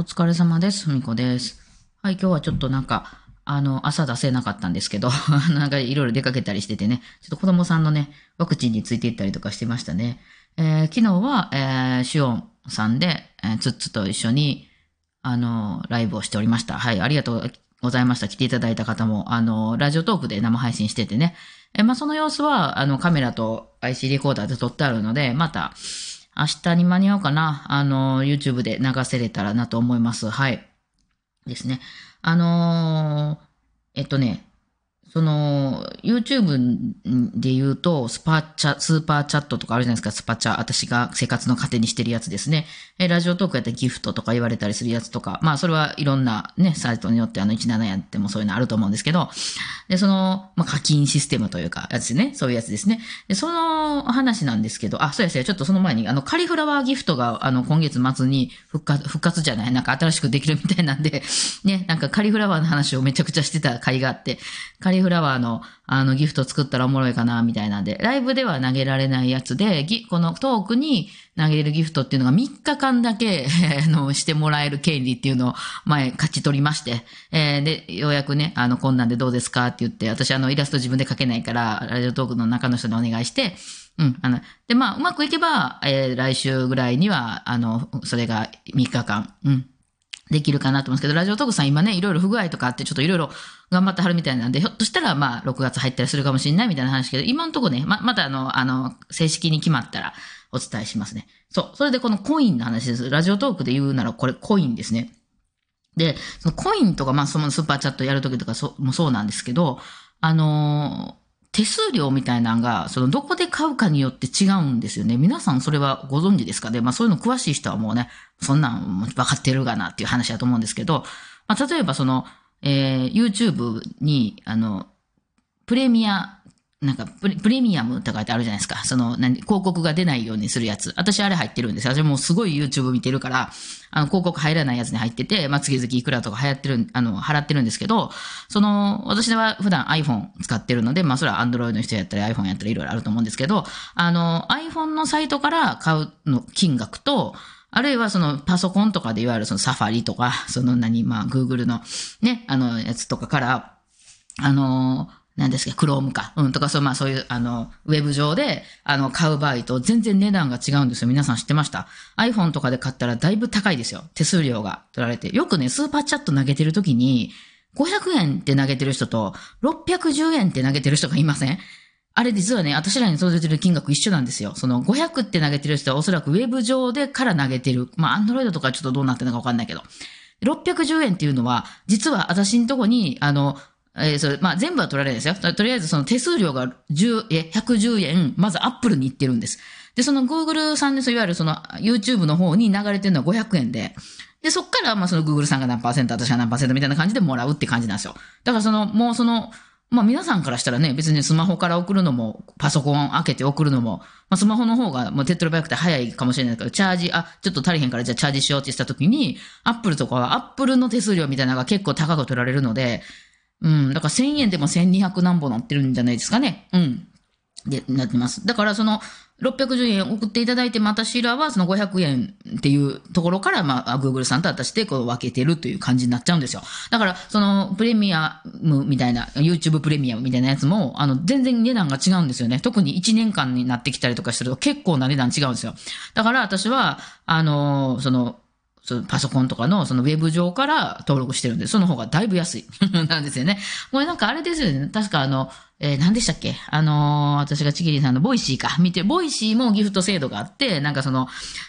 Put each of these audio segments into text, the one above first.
お疲れ様です。ふみこです。はい、今日はちょっとなんか、あの、朝出せなかったんですけど、なんかいろいろ出かけたりしててね、ちょっと子供さんのね、ワクチンについていったりとかしてましたね。えー昨日は、えーシオンさんで、えーツッツと一緒に、あの、ライブをしておりました。はい、ありがとうございました。来ていただいた方も、あの、ラジオトークで生配信しててね。えーまあ、その様子は、あの、カメラと IC レコーダーで撮ってあるので、また、明日に間に合うかな。あの、YouTube で流せれたらなと思います。はい。ですね。あのーえっとね、その、YouTube で言うと、スパチャ、スーパーチャットとかあるじゃないですか、スパチャ。私が生活の糧にしてるやつですね。え、ラジオトークやったらギフトとか言われたりするやつとか、まあそれはいろんなね、サイトによってあの17やってもそういうのあると思うんですけど、で、その、まあ課金システムというか、やつね、そういうやつですね。で、その話なんですけど、あ、そうですよ、ちょっとその前に、あの、カリフラワーギフトが、あの、今月末に復活、復活じゃない、なんか新しくできるみたいなんで、ね、なんかカリフラワーの話をめちゃくちゃしてた回があって、カリフラワーの、あの、ギフト作ったらおもろいかな、みたいなんで、ライブでは投げられないやつで、このトークに投げれるギフトっていうのが3日間だけ、の、してもらえる権利っていうのを前勝ち取りまして、えーで、ようやくね、あの、こんなんでどうですかって言って、私あの、イラスト自分で描けないから、ラジオトークの中の人にお願いして、うん、あの、で、まあ、うまくいけば、えー来週ぐらいには、あの、それが3日間、うん、できるかなと思うんですけど、ラジオトークさん今ね、いろいろ不具合とかあって、ちょっといろいろ頑張ってはるみたいなんで、ひょっとしたら、まあ、6月入ったりするかもしれないみたいな話ですけど、今のとこね、ま、またあの、あの、正式に決まったらお伝えしますね。そう。それでこのコインの話です。ラジオトークで言うなら、これコインですね。で、そのコインとか、まあ、そのスーパーチャットやるときとかそもそうなんですけど、あのー手数料みたいなのが、そのどこで買うかによって違うんですよね。皆さんそれはご存知ですかね。まあそういうの詳しい人はもうね、そんなん分かってるがなっていう話だと思うんですけど、まあ例えばその、えー YouTube に、あの、プレミア、なんかプレ、プレミアムとかってあるじゃないですか。その、何、広告が出ないようにするやつ。私あれ入ってるんですよ。私もうすごい YouTube 見てるから、あの、広告入らないやつに入ってて、まあ、月々いくらとか流行ってる、あの、払ってるんですけど、その、私は普段 iPhone 使ってるので、まあ、それは Android の人やったり iPhone やったりいろいろあると思うんですけど、あの、iPhone のサイトから買うの金額と、あるいはそのパソコンとかでいわゆるそのサファリとか、その何、まあ、Google のね、あの、やつとかから、あの、何ですか、クロームか。うん、とか、そう、まあそういう、あの、ウェブ上で、あの、買う場合と全然値段が違うんですよ。皆さん知ってました ?iPhone とかで買ったらだいぶ高いですよ。手数料が取られて。よくね、スーパーチャット投げてる時に、500円って投げてる人と、610円って投げてる人がいません？あれ実はね、私らに届いてる金額一緒なんですよ。その500って投げてる人はおそらくウェブ上でから投げてる。まあ、アンドロイドとかちょっとどうなってるのかわかんないけど。610円っていうのは、実は私のとこに、あの、えーそれ、まあ、全部は取られないですよ。とりあえずその手数料が10、え、110円、まずアップルに行ってるんです。で、その Google さんで、そういわゆるその YouTube の方に流れてるのは500円で、で、そっから、まあ、その Google さんが何パーセント、私が何パーセントみたいな感じでもらうって感じなんですよ。だからその、もうその、まあ皆さんからしたらね、別にスマホから送るのも、パソコン開けて送るのも、まあスマホの方がもう手っ取り早くて早いかもしれないけど、チャージ、あ、ちょっと足りへんからじゃあチャージしようってした時に、アップルとかはアップルの手数料みたいなのが結構高く取られるので、うん、だから1000円でも1200何本なってるんじゃないですかね。うん。で、なってます。だからその、610円送っていただいて、また私らはその500円っていうところから、まあ、Google さんと私でこう分けてるという感じになっちゃうんですよ。だから、その、プレミアムみたいな、YouTube プレミアムみたいなやつも、あの、全然値段が違うんですよね。特に1年間になってきたりとかすると結構な値段違うんですよ。だから私は、あの、その、そのパソコンとかのそのウェブ上から登録してるんで、その方がだいぶ安い。なんですよね。これなんかあれですよね。確かあの、えー何でしたっけ？あのー私がちぎりさんのボイシーか。見て、ボイシーもギフト制度があって、なんかその、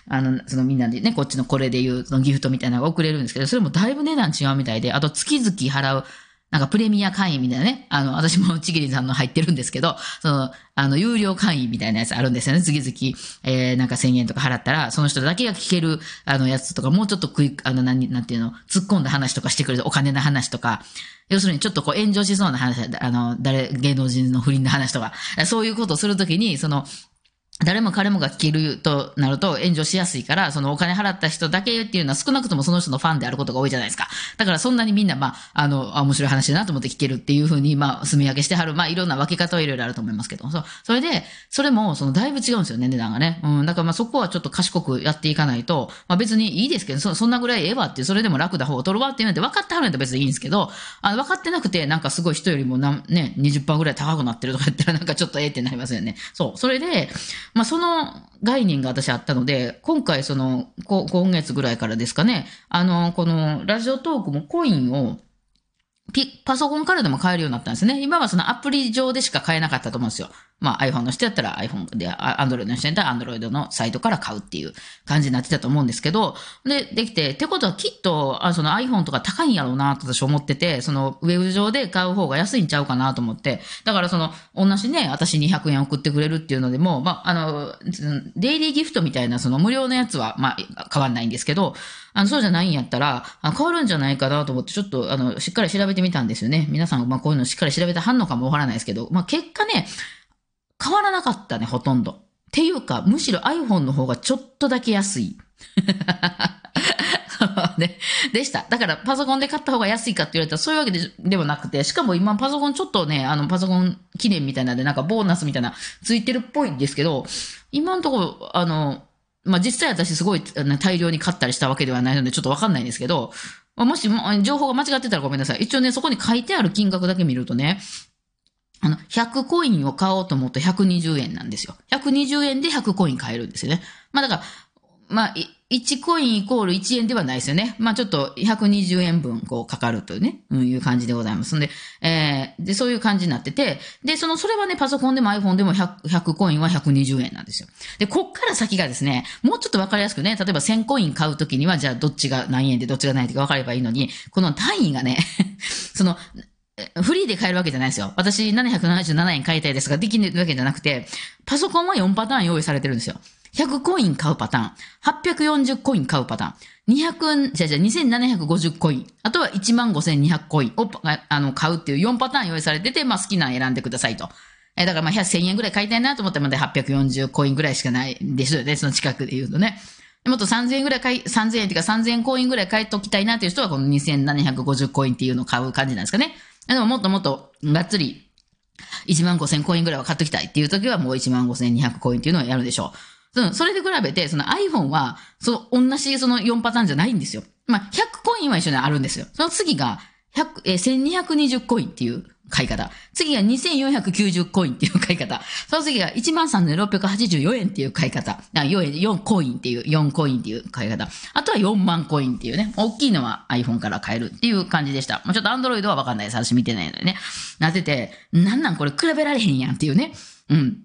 あの、そのみんなでね、こっちのこれで言う、そのギフトみたいなのが送れるんですけど、それもだいぶ値段違うみたいで、あと月々払う、なんかプレミア会員みたいなね。あの、私もちぎりさんの入ってるんですけど、その、あの、有料会員みたいなやつあるんですよね。月々、えー、なんか1000円とか払ったら、その人だけが聞ける、あの、やつとか、もうちょっとクイック、あの、なん、なんていうの、突っ込んだ話とかしてくれる、お金の話とか、要するにちょっとこう炎上しそうな話、あの、誰、芸能人の不倫の話とか、そういうことをするときに、その、誰も彼もが聞けるとなると炎上しやすいから、そのお金払った人だけっていうのは少なくともその人のファンであることが多いじゃないですか。だからそんなにみんな、まあ、あの、面白い話だなと思って聞けるっていうふうに、まあ、住み分けしてはる。まあ、いろんな分け方はいろいろあると思いますけど。そう。それで、それも、その、だいぶ違うんですよね、値段がね。うん。だからまあそこはちょっと賢くやっていかないと、まあ別にいいですけど、そそんなぐらいええわっていう、それでも楽な方を取るわっていうので分かってはるんやったら別にいいんですけど、あの、分かってなくて、なんかすごい人よりもなん、ね、20%ぐらい高くなってるとか言ったらなんかちょっとええってなりますよね。そう。それで、まあその概念が私あったので、今回その、今月ぐらいからですかね、あの、このラジオトークもコインを、ピパソコンからでも買えるようになったんですね。今はそのアプリ上でしか買えなかったと思うんですよ。まあ iPhone の人やったら iPhone で、Android の人やったら Android のサイトから買うっていう感じになってたと思うんですけど、で、できて、ってことはきっと、あその iPhone とか高いんやろうなと私思ってて、そのウェブ上で買う方が安いんちゃうかなと思って、だからその、同じね、私200円送ってくれるっていうのでも、まあ、あの、デイリーギフトみたいなその無料のやつは、まあ、変わんないんですけど、あの、そうじゃないんやったら、変わるんじゃないかなと思って、ちょっと、あの、しっかり調べてみたんですよね。皆さん、まあ、こういうのしっかり調べてはんのかもわからないですけど、まあ、結果ね、変わらなかったね、ほとんど。っていうか、むしろ iPhone の方がちょっとだけ安い。ね、でした。だからパソコンで買った方が安いかって言われたらそういうわけでではなくて、しかも今パソコンちょっとね、あのパソコン記念みたいなんでなんかボーナスみたいなついてるっぽいんですけど、今のところ、あの、まあ、実際私すごい大量に買ったりしたわけではないのでちょっとわかんないんですけど、もし情報が間違ってたらごめんなさい。一応ね、そこに書いてある金額だけ見るとね、あの、100コインを買おうと思うと120円なんですよ。120円で100コイン買えるんですよね。まあだから、まあ、1コインイコール1円ではないですよね。まあちょっと120円分こうかかるというね、うん、いう感じでございますんで、えー、で、そういう感じになってて、で、その、それはね、パソコンでも iPhone でも 100, 100コインは120円なんですよ。で、こっから先がですね、もうちょっとわかりやすくね、例えば1000コイン買うときには、じゃあどっちが何円でどっちが何円でか分かればいいのに、この単位がね、その、フリーで買えるわけじゃないですよ。私777円買いたいですが、できるわけじゃなくて、パソコンは4パターン用意されてるんですよ。100コイン買うパターン、840コイン買うパターン、200、じゃじゃ2750コイン、あとは15200コインをあの買うっていう4パターン用意されてて、まあ好きなの選んでくださいと。えだからまあ1000円ぐらい買いたいなと思ってまで840コインぐらいしかないですよね、その近くで言うとね。もっと3000円ぐらい買い、3000円っていうか3000コインぐらい買いときたいなっていう人はこの2750コインっていうのを買う感じなんですかね。でももっともっとがっつり1万5千コインぐらいは買っときたいっていう時はもう1万5千200コインっていうのをやるでしょう。うん、それで比べて、その iPhone は、その同じその4パターンじゃないんですよ。まあ、100コインは一緒にあるんですよ。その次が、100えー、1220コインっていう買い方。次が2490コインっていう買い方。その次が13,684円っていう買い方。4、4コインっていう、4コインっていう買い方。あとは4万コインっていうね。大きいのは iPhone から買えるっていう感じでした。もうちょっと Android はわかんないです。私見てないのでね。なってて、なんなんこれ比べられへんやんっていうね。うん。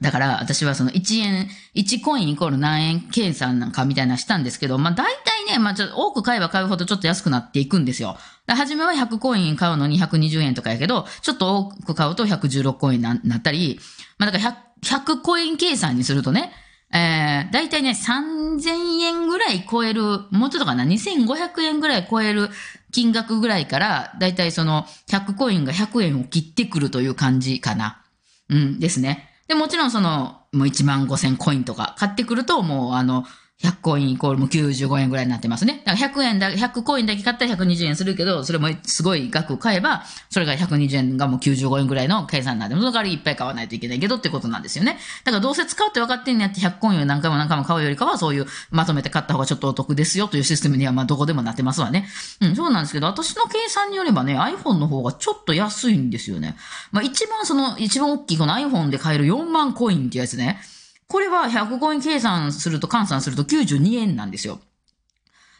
だから、私はその1円、1コインイコール何円計算なんかみたいなしたんですけど、まあ大体ね、まあちょっと多く買えば買うほどちょっと安くなっていくんですよ。初めは100コイン買うのに120円とかやけど、ちょっと多く買うと116コインになったり、まあだから 100, 100コイン計算にするとね、えー、大体ね、3000円ぐらい超える、もうちょっとかな、2500円ぐらい超える金額ぐらいから、大体その100コインが100円を切ってくるという感じかな。うん、ですね。で、もちろんその、もう1万5千コインとか買ってくると、もうあの、100コインイコールも95円ぐらいになってますね。だから100円だ、100コインだけ買ったら120円するけど、それもすごい額買えば、それが120円がもう95円ぐらいの計算になって、その代わりいっぱい買わないといけないけどってことなんですよね。だからどうせ使うって分かってんのやって100コインを何回も何回も買うよりかは、そういうまとめて買った方がちょっとお得ですよというシステムにはまあどこでもなってますわね。うん、そうなんですけど、私の計算によればね、iPhone の方がちょっと安いんですよね。まあ一番その、一番大きいこの iPhone で買える4万コインってやつね。これは100コイン計算すると、換算すると92円なんですよ。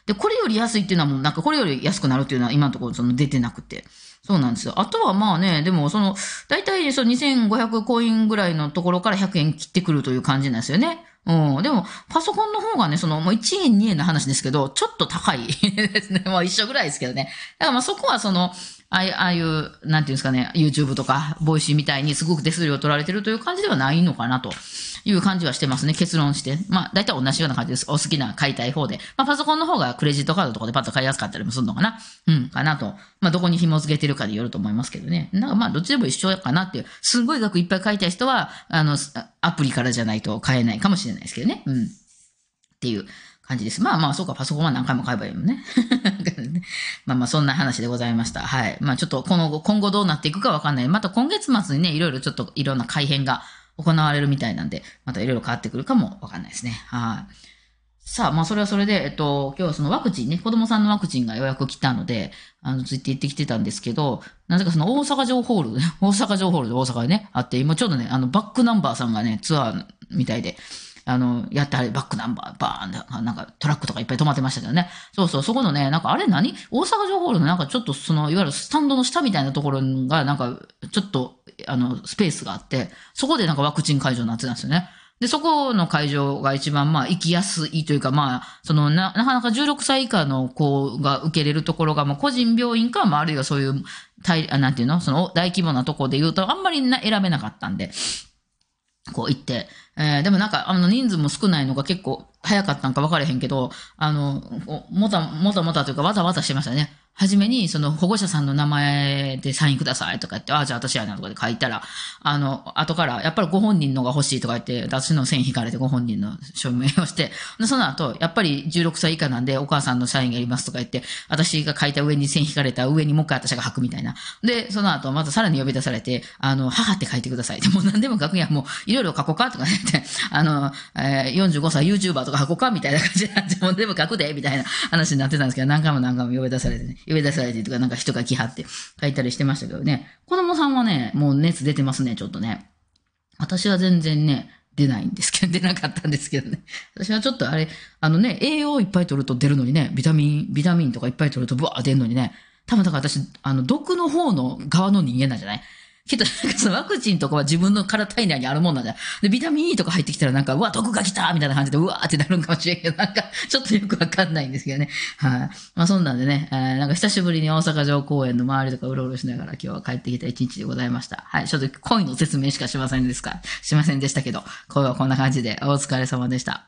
で、これより安いっていうのはもうなんかこれより安くなるっていうのは今のところその出てなくて。そうなんですよ。あとはまあね、でもその、大体その2500コインぐらいのところから100円切ってくるという感じなんですよね。うん。でも、パソコンの方がね、その、もう1円2円の話ですけど、ちょっと高いですね。まあ一緒ぐらいですけどね。だからまあそこはその、ああいう、ああいう、なんていうんですかね、YouTube とか、ボイシーみたいにすごく手数料取られてるという感じではないのかなという感じはしてますね。結論して。まあ、大体同じような感じです。お好きな買いたい方で。まあ、パソコンの方がクレジットカードとかでパッと買いやすかったりもするのかな。うん、かなと。まあ、どこに紐付けてるかでよると思いますけどね。なんかまあ、どっちでも一緒かなっていう。すんごい額いっぱい買いたい人は、あの、アプリからじゃないと買えないかもしれないですけどね。うん。っていう感じです。まあまあ、そうか、パソコンは何回も買えばいいもんね。まあまあ、そんな話でございました。はい。まあちょっと、この後、今後どうなっていくかわかんない。また今月末にね、いろいろちょっといろんな改変が行われるみたいなんで、またいろいろ変わってくるかもわかんないですね。はい。さあ、まあ、それはそれで、えっと、今日はそのワクチンね、子供さんのワクチンが予約来たので、あの、ついて行ってきてたんですけど、なぜかその大阪城ホール、大阪城ホールで大阪でね、あって、今ちょうどね、あの、バックナンバーさんがね、ツアーみたいで、あの、やってあれ、バックナンバー、バーンなんかトラックとかいっぱい止まってましたけどね。そうそう、そこのね、なんかあれ何？大阪城ホールのなんかちょっとその、いわゆるスタンドの下みたいなところが、なんか、ちょっと、あの、スペースがあって、そこでなんかワクチン会場になってたんですよね。で、そこの会場が一番まあ行きやすいというかまあ、そのな、なかなか16歳以下の子が受けれるところがまあ個人病院か、まああるいはそういう、大、あなんていうの？その大規模なところで言うとあんまり選べなかったんで、こう行って、えー、でもなんか、あの、人数も少ないのが結構早かったんか分からへんけど、あの、もた、もたもたというか、わざわざしてましたね。はじめに、その保護者さんの名前でサインくださいとか言って、ああ、じゃあ私やなとかで書いたら、あの、後から、やっぱりご本人のが欲しいとか言って、私の線引かれてご本人の署名をして、でその後、やっぱり16歳以下なんでお母さんのサインがいりますとか言って、私が書いた上に線引かれた上にもう一回私が書くみたいな。で、その後、またさらに呼び出されて、あの、母って書いてくださいって、もう何でも書くにはもう、いろいろ書こうかとか言って、あの、えー、45歳 YouTuber とか書こうかみたいな感じで、もう全部書くでみたいな話になってたんですけど、何回も何回も呼び出されてね、呼び出されてとか、なんか人が来はって書いたりしてましたけどね。子供さんはね、もう熱出てますね、ちょっとね。私は全然ね、出ないんですけど、出なかったんですけどね。私はちょっとあれ、あのね、栄養いっぱい取ると出るのにね、ビタミン、ビタミンとかいっぱい取るとブワー出るのにね、多分だから私、あの、毒の方の側の人間なんじゃないきっと、なんかそのワクチンとかは自分の体内にあるもんなんだよ。で、ビタミン E とか入ってきたらなんか、うわ、毒が来たみたいな感じで、うわーってなるんかもしれんけど、なんか、ちょっとよくわかんないんですけどね。はい、まあそんなんでね、えー、なんか久しぶりに大阪城公園の周りとかうろうろしながら今日は帰ってきた一日でございました。はい、ちょっと恋の説明しかしませんですか、しませんでしたけど、声はこんな感じでお疲れ様でした。